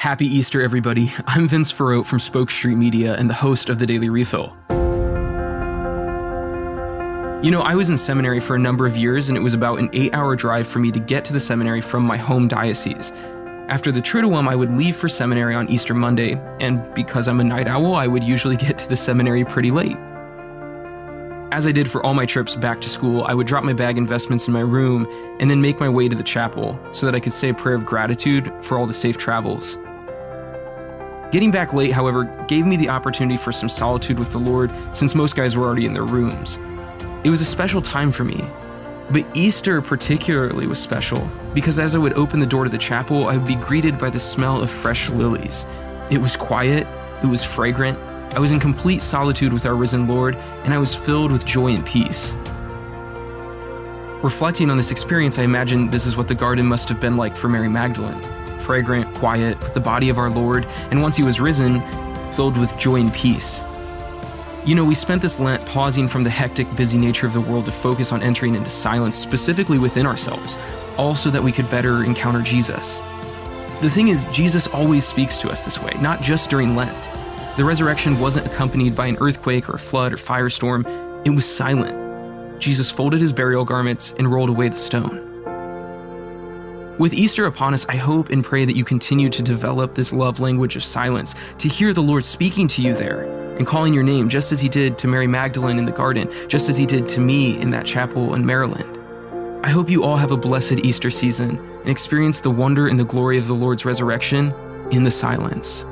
Happy Easter, everybody. I'm Vince Faurote from Spoke Street Media and the host of the Daily Refill. You know, I was in seminary for a number of years, and it was about an eight hour drive for me to get to the seminary from my home diocese. After the Triduum, I would leave for seminary on Easter Monday, and because I'm a night owl, I would usually get to the seminary pretty late. As I did for all my trips back to school, I would drop my bag investments in my room and then make my way to the chapel so that I could say a prayer of gratitude for all the safe travels. Getting back late, however, gave me the opportunity for some solitude with the Lord since most guys were already in their rooms. It was a special time for me. But Easter particularly was special because as I would open the door to the chapel, I would be greeted by the smell of fresh lilies. It was quiet, it was fragrant, I was in complete solitude with our risen Lord, and I was filled with joy and peace. Reflecting on this experience, I imagine this is what the garden must have been like for Mary Magdalene fragrant, quiet, with the body of our Lord, and once he was risen, filled with joy and peace. You know, we spent this Lent pausing from the hectic, busy nature of the world to focus on entering into silence, specifically within ourselves, all so that we could better encounter Jesus. The thing is, Jesus always speaks to us this way, not just during Lent. The resurrection wasn't accompanied by an earthquake or a flood or firestorm, it was silent. Jesus folded his burial garments and rolled away the stone. With Easter upon us, I hope and pray that you continue to develop this love language of silence, to hear the Lord speaking to you there and calling your name, just as He did to Mary Magdalene in the garden, just as He did to me in that chapel in Maryland. I hope you all have a blessed Easter season and experience the wonder and the glory of the Lord's resurrection in the silence.